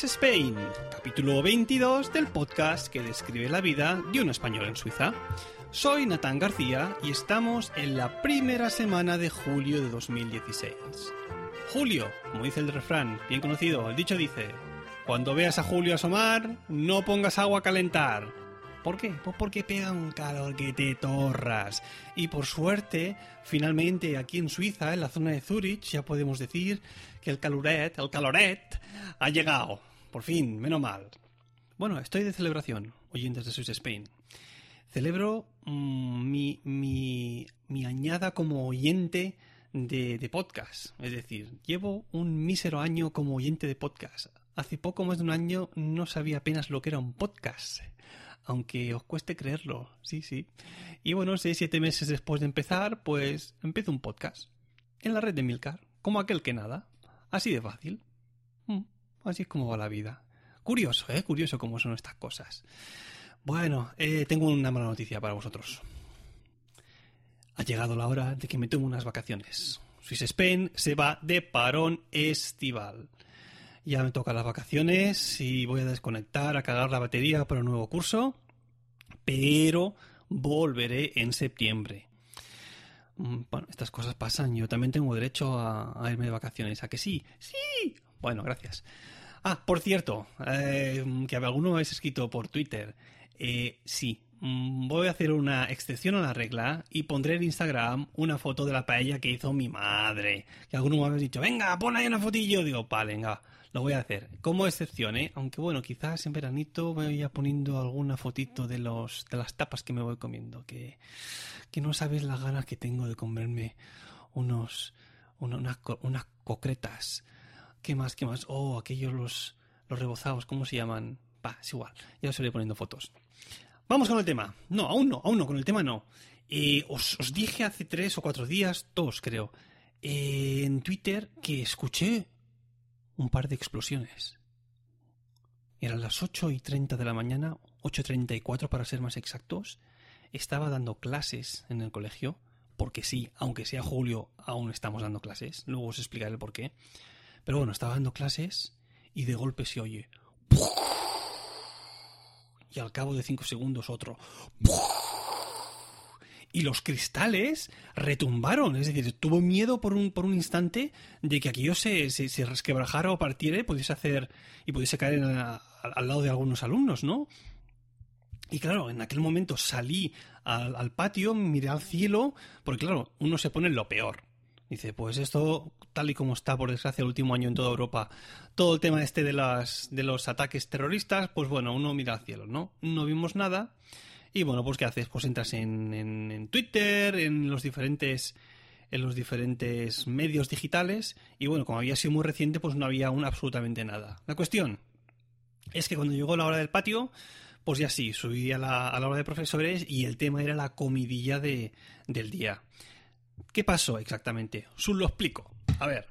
Swiss Spain, capítulo 22 del podcast que describe la vida de un español en Suiza. Soy Natán García y estamos en la primera semana de julio de 2016. Julio, como dice el refrán, bien conocido, el dicho dice, cuando veas a Julio asomar, no pongas agua a calentar. ¿Por qué? Pues porque pega un calor que te torras. Y por suerte, finalmente aquí en Suiza, en la zona de Zurich, ya podemos decir que el caloret, el caloret, ha llegado. Por fin, menos mal. Bueno, estoy de celebración, oyentes de Swiss Spain. Celebro mm, mi, añada como oyente de, de podcast. Es decir, llevo un mísero año como oyente de podcast. Hace poco más de un año no sabía apenas lo que era un podcast aunque os cueste creerlo, sí, sí. Y bueno, seis, siete meses después de empezar, pues empiezo un podcast en la red de Milcar, como aquel que nada. Así de fácil. Así es como va la vida. Curioso, ¿eh? Curioso cómo son estas cosas. Bueno, eh, tengo una mala noticia para vosotros. Ha llegado la hora de que me tome unas vacaciones. Swiss Spain se va de parón estival. Ya me tocan las vacaciones y voy a desconectar, a cagar la batería para un nuevo curso, pero volveré en septiembre. Mm, bueno, estas cosas pasan. Yo también tengo derecho a, irme de vacaciones. ¿A que sí? ¡Sí! Bueno, gracias. Ah, por cierto, eh, que alguno habéis escrito por Twitter. Eh, sí, mm, voy a hacer una excepción a la regla y pondré en Instagram una foto de la paella que hizo mi madre. Que alguno me habéis dicho, venga, pon ahí una fotillo. Digo, vale, venga, lo voy a hacer. Como excepción, ¿eh? Aunque bueno, quizás en veranito voy a poniendo alguna fotito de los de las tapas que me voy comiendo. Que, que no sabes las ganas que tengo de comerme unos, unas, unas concretas. ¿Qué más? ¿Qué más? Oh, aquellos los, los rebozados, ¿cómo se llaman? Va, es igual. Ya os iré poniendo fotos. Vamos con el tema. No, aún no, aún no, con el tema no. Eh, os, dije hace tres o cuatro días, dos creo, eh, en Twitter que escuché un par de explosiones. Eran las 8 y 30 de la mañana, 8.34 para ser más exactos. Estaba dando clases en el colegio, porque sí, aunque sea julio, aún estamos dando clases. Luego os explicaré el por qué. Pero bueno, estaba dando clases y de golpe se oye. Y al cabo de 5 segundos otro y los cristales retumbaron. Es decir, tuvo miedo por un, por un instante de que aquello se, se, resquebrajara o partiera y pudiese hacer y pudiese caer al lado de algunos alumnos, ¿no? Y claro, en aquel momento salí al, al, patio, miré al cielo, porque claro, uno se pone en lo peor. Dice, pues esto, tal y como está, por desgracia, el último año en toda Europa, todo el tema este de, las, de los ataques terroristas, pues bueno, uno mira al cielo, ¿no? No vimos nada. Y bueno, pues ¿qué haces? Pues entras en, en, Twitter, en los diferentes en los diferentes medios digitales y bueno, como había sido muy reciente, pues no había aún absolutamente nada. La cuestión es que cuando llegó la hora del patio, pues ya sí, subí a la, a la hora de profesores y el tema era la comidilla de, del día. ¿Qué pasó exactamente? Sus lo explico. A ver,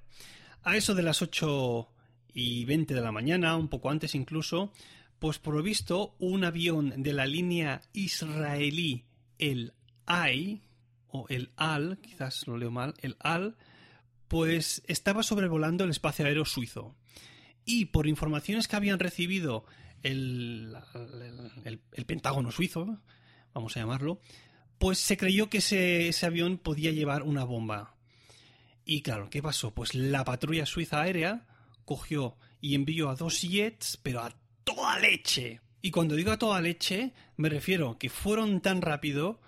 a eso de las 8 y 20 de la mañana, un poco antes incluso, pues por lo visto, un avión de la línea israelí, el AI, o el AL, quizás lo leo mal, el AL, pues estaba sobrevolando el espacio aéreo suizo. Y por informaciones que habían recibido el, el, Pentágono suizo, vamos a llamarlo, pues se creyó que ese, avión podía llevar una bomba. Y claro, ¿qué pasó? Pues la patrulla suiza aérea cogió y envió a dos jets, pero a toda leche. Y cuando digo a toda leche, me refiero que fueron tan rápido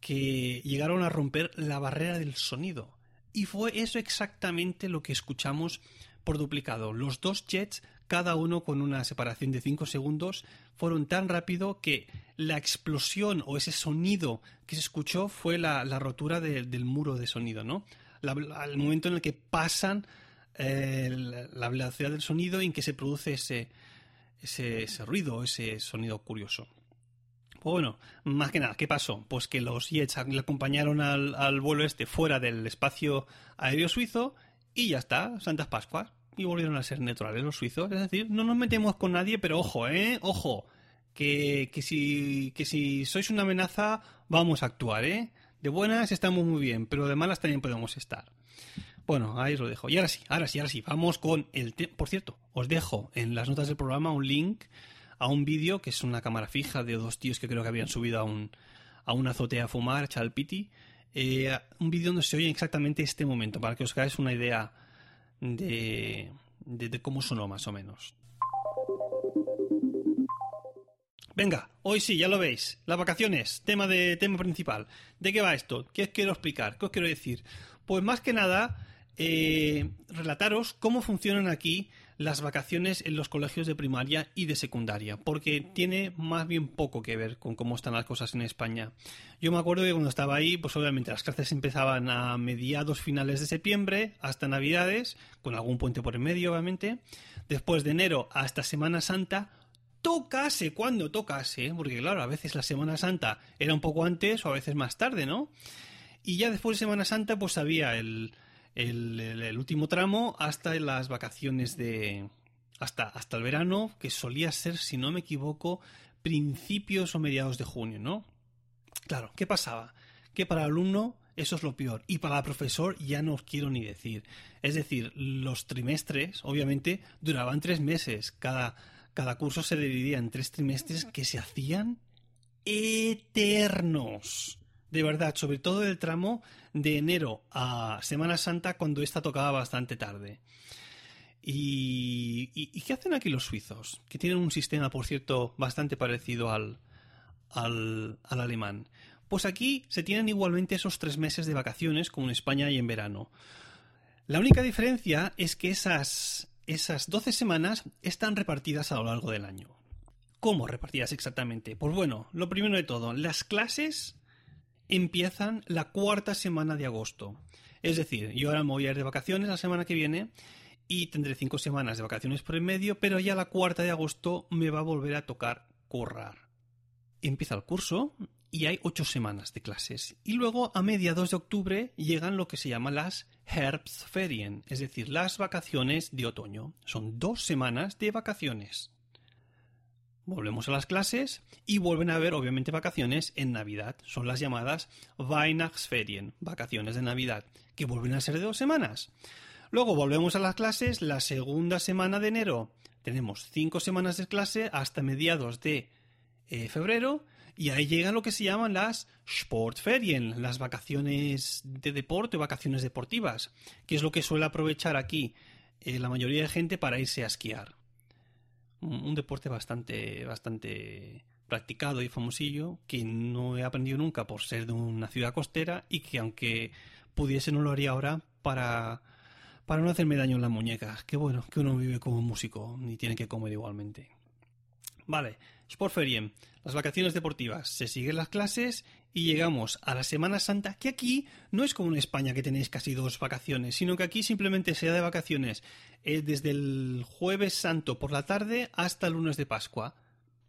que llegaron a romper la barrera del sonido. Y fue eso exactamente lo que escuchamos por duplicado. Los dos jets, cada uno con una separación de 5 segundos, fueron tan rápido que la explosión o ese sonido que se escuchó fue la, rotura del muro de sonido, ¿no? el momento en el que pasan eh, la velocidad del sonido y en que se produce ese, ese, ruido, ese sonido curioso. Pues bueno, más que nada, ¿qué pasó? Pues que los Jets le acompañaron al, vuelo este fuera del espacio aéreo suizo y ya está, Santas Pascuas. Y volvieron a ser neutrales los suizos. Es decir, no nos metemos con nadie, pero ojo, ¿eh? Ojo. Que, que, si, que si sois una amenaza, vamos a actuar, ¿eh? De buenas estamos muy bien, pero de malas también podemos estar. Bueno, ahí os lo dejo. Y ahora sí, ahora sí, ahora sí, vamos con el... Por cierto, os dejo en las notas del programa un link a un vídeo que es una cámara fija de dos tíos que creo que habían subido a un a una azotea a fumar, echar el piti. Eh, un vídeo donde se oye exactamente este momento, para que os hagáis una idea de, cómo sonó más o menos. Venga, hoy sí, ya lo veis. Las vacaciones, tema de tema principal. ¿De qué va esto? ¿Qué os quiero explicar? ¿Qué os quiero decir? Pues más que nada, eh, relataros cómo funcionan aquí las vacaciones en los colegios de primaria y de secundaria, porque tiene más bien poco que ver con cómo están las cosas en España. Yo me acuerdo que cuando estaba ahí, pues obviamente las clases empezaban a mediados finales de septiembre hasta Navidades, con algún puente por en medio, obviamente. Después de enero hasta Semana Santa, tocase cuando tocase, porque claro, a veces la Semana Santa era un poco antes o a veces más tarde, ¿no? Y ya después de Semana Santa, pues había el, el, último tramo hasta las vacaciones de. Hasta, hasta el verano, que solía ser, si no me equivoco, principios o mediados de junio, ¿no? Claro, ¿qué pasaba? Que para el alumno eso es lo peor. Y para el profesor ya no os quiero ni decir. Es decir, los trimestres, obviamente, duraban tres meses. Cada, cada curso se dividía en tres trimestres que se hacían eternos. De verdad, sobre todo el tramo de enero a Semana Santa cuando esta tocaba bastante tarde. ¿Y, qué hacen aquí los suizos? Que tienen un sistema, por cierto, bastante parecido al, al, al alemán. Pues aquí se tienen igualmente esos tres meses de vacaciones como en España y en verano. La única diferencia es que esas, esas 12 semanas están repartidas a lo largo del año. ¿Cómo repartidas exactamente? Pues bueno, lo primero de todo, las clases empiezan la cuarta semana de agosto. Es decir, yo ahora me voy a ir de vacaciones la semana que viene y tendré cinco semanas de vacaciones por el medio, pero ya la cuarta de agosto me va a volver a tocar currar. Empieza el curso y hay ocho semanas de clases. Y luego a mediados de octubre llegan lo que se llama las Herbstferien, es decir, las vacaciones de otoño. Son dos semanas de vacaciones. Volvemos a las clases y vuelven a haber, obviamente, vacaciones en Navidad. Son las llamadas Weihnachtsferien, vacaciones de Navidad, que vuelven a ser de dos semanas. Luego volvemos a las clases la segunda semana de enero. Tenemos cinco semanas de clase hasta mediados de eh, febrero y ahí llegan lo que se llaman las Sportferien, las vacaciones de deporte o vacaciones deportivas, que es lo que suele aprovechar aquí eh, la mayoría de gente para irse a esquiar. Un, deporte bastante, bastante practicado y famosillo, que no he aprendido nunca por ser de una ciudad costera y que aunque pudiese no lo haría ahora para, para no hacerme daño en las muñecas. Que bueno, que uno vive como músico y tiene que comer igualmente. Vale, Sportferien, las vacaciones deportivas. Se siguen las clases y llegamos a la Semana Santa, que aquí no es como en España que tenéis casi dos vacaciones, sino que aquí simplemente se da de vacaciones eh, desde el jueves santo por la tarde hasta el lunes de Pascua.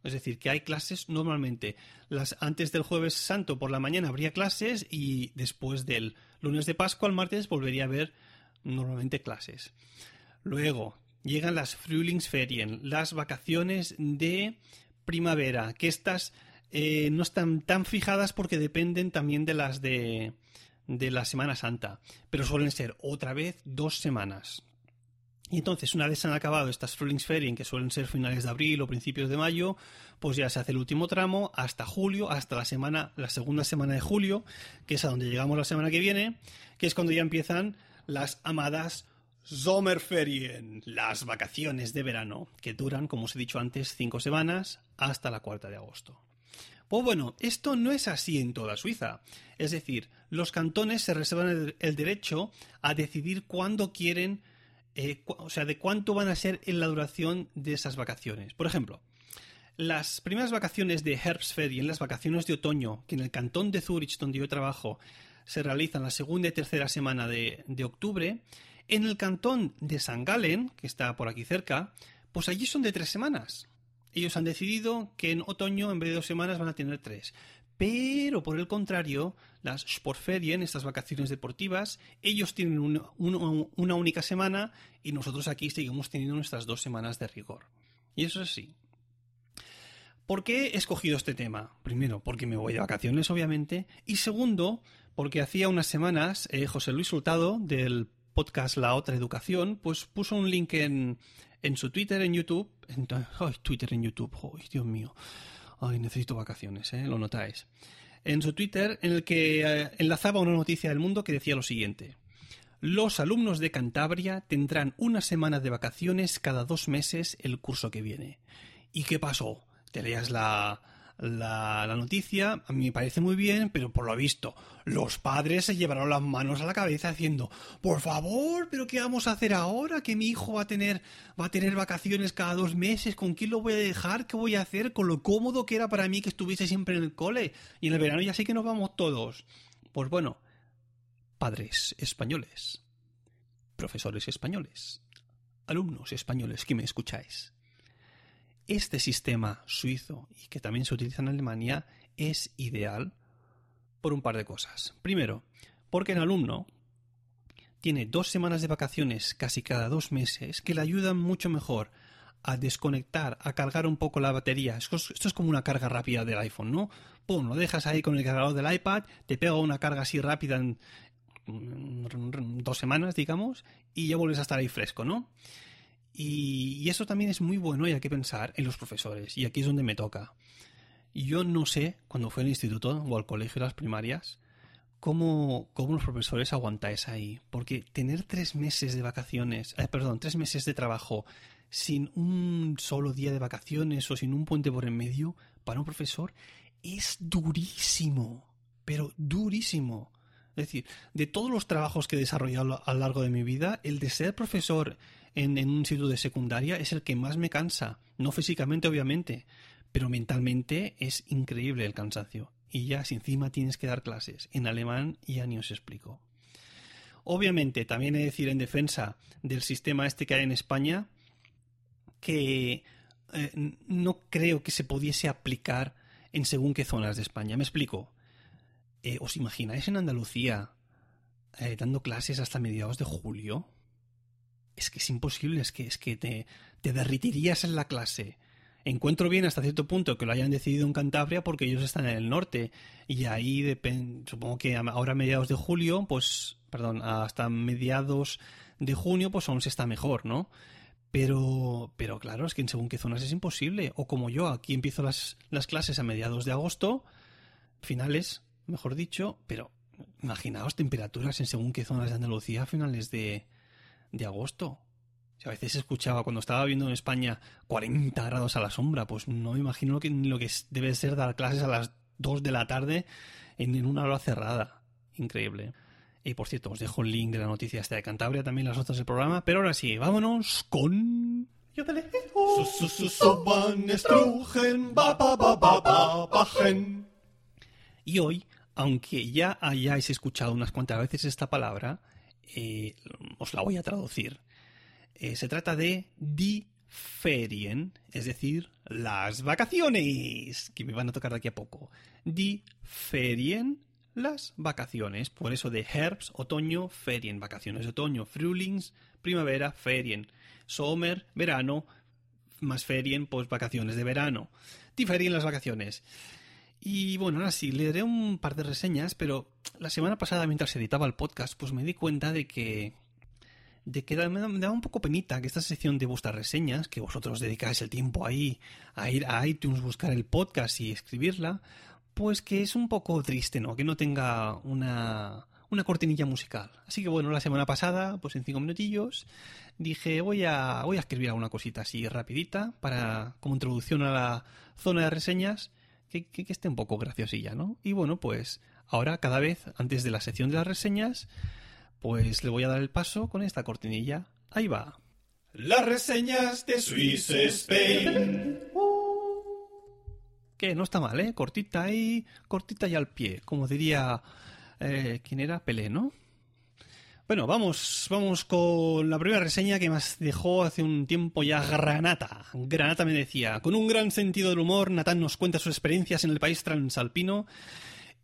Es decir, que hay clases normalmente. Las, antes del jueves santo por la mañana habría clases y después del lunes de Pascua al martes volvería a haber normalmente clases. Luego, llegan las Frühlingsferien, las vacaciones de primavera, que estas eh, no están tan fijadas porque dependen también de las de, de la Semana Santa, pero suelen ser otra vez dos semanas. Y entonces, una vez se han acabado estas Frühlingsferien, que suelen ser finales de abril o principios de mayo, pues ya se hace el último tramo hasta julio, hasta la semana, la segunda semana de julio, que es a donde llegamos la semana que viene, que es cuando ya empiezan las amadas Sommerferien, las vacaciones de verano, que duran, como os he dicho antes, cinco semanas hasta la cuarta de agosto. Pues bueno, esto no es así en toda Suiza. Es decir, los cantones se reservan el, derecho a decidir cuándo quieren, eh, o sea, de cuánto van a ser en la duración de esas vacaciones. Por ejemplo, las primeras vacaciones de Herbstferien, las vacaciones de otoño, que en el cantón de Zurich, donde yo trabajo, se realizan la segunda y tercera semana de octubre, en el cantón de San Galen, que está por aquí cerca, pues allí son de tres semanas. Ellos han decidido que en otoño, en vez de dos semanas, van a tener tres. Pero, por el contrario, las Sportferien, estas vacaciones deportivas, ellos tienen una, única semana y nosotros aquí seguimos teniendo nuestras dos semanas de rigor. Y eso es así. ¿Por qué he escogido este tema? Primero, porque me voy de vacaciones, obviamente. Y segundo, porque hacía unas semanas eh, José Luis Sultado, del podcast La Otra Educación, pues puso un link en, en su Twitter, en YouTube. ay, Twitter en YouTube, ay, Dios mío. Ay, necesito vacaciones, ¿eh? Lo notáis. En su Twitter, en el que eh, enlazaba una noticia del mundo que decía lo siguiente. Los alumnos de Cantabria tendrán una semana de vacaciones cada dos meses el curso que viene. ¿Y qué pasó? Te leas la, la, noticia, a mí me parece muy bien, pero por lo visto, los padres se llevaron las manos a la cabeza haciendo, por favor, pero ¿qué vamos a hacer ahora? Que mi hijo va a tener, va a tener vacaciones cada dos meses, ¿con quién lo voy a dejar? ¿Qué voy a hacer? Con lo cómodo que era para mí que estuviese siempre en el cole. Y en el verano ya sé que nos vamos todos. Pues bueno, padres españoles, profesores españoles, alumnos españoles que me escucháis este sistema suizo y que también se utiliza en Alemania es ideal por un par de cosas. Primero, porque el alumno tiene dos semanas de vacaciones casi cada dos meses que le ayudan mucho mejor a desconectar, a cargar un poco la batería. Esto es, como una carga rápida del iPhone, ¿no? Pum, lo dejas ahí con el cargador del iPad, te pega una carga así rápida en dos semanas, digamos, y ya vuelves a estar ahí fresco, ¿no? Y, eso también es muy bueno y hay que pensar en los profesores. Y aquí es donde me toca. Yo no sé, cuando fui al instituto o al colegio las primarias, cómo, cómo los profesores aguantáis ahí. Porque tener tres meses de vacaciones, eh, perdón, tres meses de trabajo sin un solo día de vacaciones o sin un puente por en medio, para un profesor es durísimo. Pero durísimo. Es decir, de todos los trabajos que he desarrollado a lo largo de mi vida, el de ser profesor en, un instituto de secundaria es el que más me cansa. No físicamente, obviamente, pero mentalmente es increíble el cansancio. Y ya si encima tienes que dar clases en alemán, ya ni os explico. Obviamente, también he de decir en defensa del sistema este que hay en España, que eh, no creo que se pudiese aplicar en según qué zonas de España. Me explico. Eh, ¿Os imagináis en Andalucía eh, dando clases hasta mediados de julio? Es que es imposible, es que, es que te, te derritirías en la clase. Encuentro bien hasta cierto punto que lo hayan decidido en Cantabria porque ellos están en el norte y ahí supongo que ahora a mediados de julio, pues, perdón, hasta mediados de junio, pues aún se está mejor, ¿no? Pero, pero claro, es que en según qué zonas es imposible. O como yo, aquí empiezo las, las clases a mediados de agosto, finales, mejor dicho, pero imaginaos temperaturas en según qué zonas de Andalucía a finales de, de agosto. Si a veces escuchaba cuando estaba viendo en España 40 grados a la sombra, pues no me imagino lo que, lo que debe ser dar clases a las 2 de la tarde en, una hora cerrada. Increíble. Y por cierto, os dejo el link de la noticia esta de Cantabria, también las otras del programa. Pero ahora sí, vámonos con... Y hoy, aunque ya hayáis escuchado unas cuantas veces esta palabra, eh, os la voy a traducir. Eh, se trata de die Ferien, es decir, las vacaciones, que me van a tocar de aquí a poco. Die Ferien, las vacaciones. Por eso de Herbst, otoño, Ferien, vacaciones de otoño, Frühlings, primavera, Ferien, Sommer, verano, más Ferien, pues vacaciones de verano. Die Ferien, las vacaciones. Y bueno, ahora sí, leeré un par de reseñas, pero la semana pasada mientras editaba el podcast, pues me di cuenta de que de que me daba un poco penita que esta sección de vuestras reseñas, que vosotros dedicáis el tiempo ahí a ir a iTunes, buscar el podcast y escribirla, pues que es un poco triste, ¿no? Que no tenga una, una cortinilla musical. Así que bueno, la semana pasada, pues en cinco minutillos, dije voy a, voy a escribir alguna cosita así rapidita para como introducción a la zona de reseñas que, que, que esté un poco graciosilla, ¿no? Y bueno, pues ahora cada vez antes de la sección de las reseñas pues le voy a dar el paso con esta cortinilla. Ahí va. Las reseñas de Swiss Spain. Que no está mal, ¿eh? Cortita ahí, cortita y al pie, como diría... Eh, ¿Quién era? Pelé, ¿no? Bueno, vamos, vamos con la primera reseña que más dejó hace un tiempo ya Granata. Granata me decía, con un gran sentido del humor, Natán nos cuenta sus experiencias en el país transalpino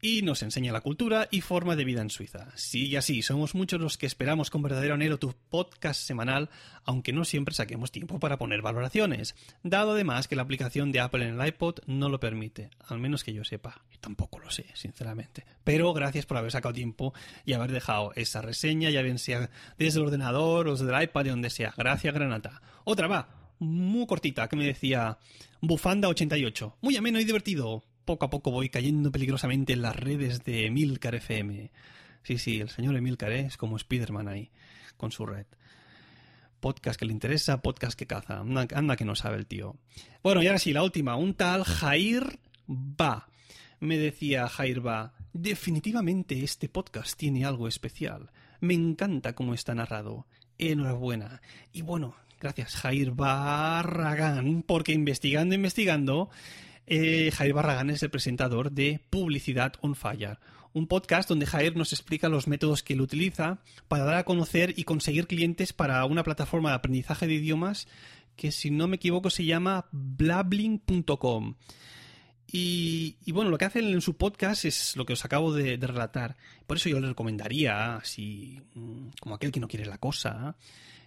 y nos enseña la cultura y forma de vida en Suiza. Sí y así, somos muchos los que esperamos con verdadero anhelo tu podcast semanal, aunque no siempre saquemos tiempo para poner valoraciones, dado además que la aplicación de Apple en el iPod no lo permite, al menos que yo sepa. Yo tampoco lo sé, sinceramente. Pero gracias por haber sacado tiempo y haber dejado esa reseña, ya bien sea desde el ordenador o desde el iPad, de donde sea. Gracias, Granata. Otra va, muy cortita, que me decía Bufanda88. Muy ameno y divertido poco a poco voy cayendo peligrosamente en las redes de Emilcar FM. Sí, sí, el señor Emilcar ¿eh? es como Spiderman ahí, con su red. Podcast que le interesa, podcast que caza. Anda, que no sabe el tío. Bueno, y ahora sí, la última. Un tal Jair Ba. Me decía Jair Ba, definitivamente este podcast tiene algo especial. Me encanta cómo está narrado. Enhorabuena. Y bueno, gracias Jair Barragán, porque investigando, investigando, eh, Jair Barragán es el presentador de Publicidad on Fire, un podcast donde Jair nos explica los métodos que él utiliza para dar a conocer y conseguir clientes para una plataforma de aprendizaje de idiomas que, si no me equivoco, se llama blabling.com. Y, bueno, lo que hacen en su podcast es lo que os acabo de, relatar. Por eso yo le recomendaría, así mm, como aquel que no quiere la cosa,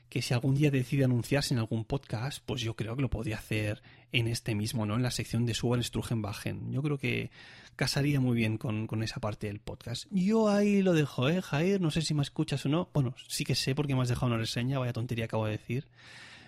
que si algún día decide anunciarse en algún podcast, pues yo creo que lo podría hacer en este mismo, ¿no? En la sección de Suban Strugenbachen. Yo creo que casaría muy bien con, con, esa parte del podcast. Yo ahí lo dejo, ¿eh, Jair? No sé si me escuchas o no. Bueno, sí que sé porque me has dejado una reseña, vaya tontería acabo de decir.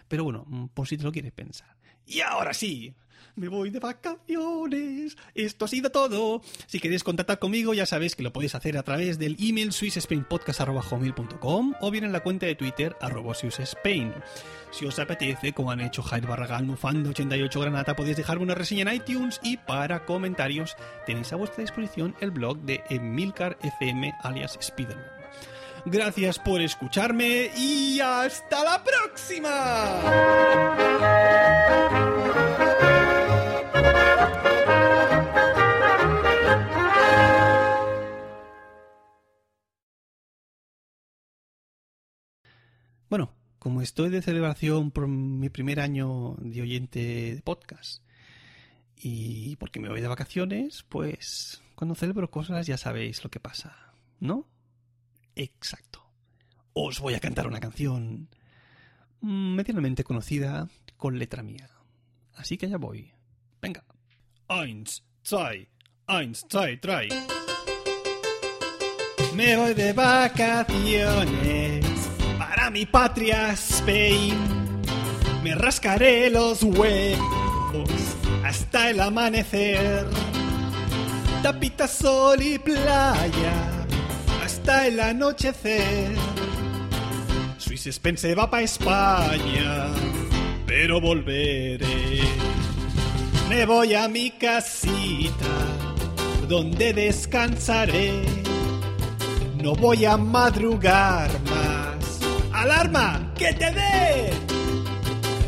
Pero bueno, por si te lo quieres pensar. Y ahora sí, me voy de vacaciones. Esto ha sido todo. Si queréis contactar conmigo, ya sabéis que lo podéis hacer a través del email swissspainpodcast.com o bien en la cuenta de Twitter arroba. Si os apetece, como han hecho Jair Barragán, Mufando 88 Granata, podéis dejarme una reseña en iTunes y para comentarios tenéis a vuestra disposición el blog de Emilcar FM alias Spiderman. Gracias por escucharme y hasta la próxima. Bueno, como estoy de celebración por mi primer año de oyente de podcast y porque me voy de vacaciones, pues cuando celebro cosas ya sabéis lo que pasa, ¿no? Exacto. Os voy a cantar una canción medianamente conocida con letra mía. Así que ya voy. Venga. Eins, zwei, eins, zwei, drei. Me voy de vacaciones para mi patria Spain. Me rascaré los huevos hasta el amanecer. Tapita sol y playa el anochecer. Swiss Spence va para España, pero volveré. Me voy a mi casita, donde descansaré. No voy a madrugar más. ¡Alarma! ¡Que te dé!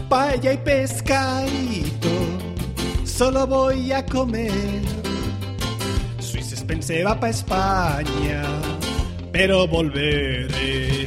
Paella y pescadito, solo voy a comer. Swiss Spence va para España, pero volveré.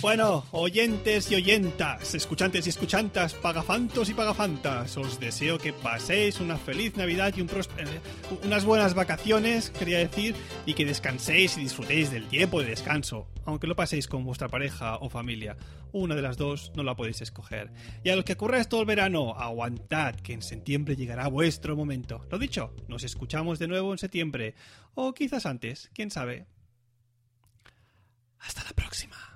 Bueno, oyentes y oyentas, escuchantes y escuchantas, pagafantos y pagafantas, os deseo que paséis una feliz Navidad y un eh, unas buenas vacaciones, quería decir, y que descanséis y disfrutéis del tiempo de descanso, aunque lo paséis con vuestra pareja o familia. Una de las dos no la podéis escoger. Y a los que curráis todo el verano, aguantad, que en septiembre llegará vuestro momento. Lo dicho, nos escuchamos de nuevo en septiembre, o quizás antes, quién sabe. Hasta la próxima.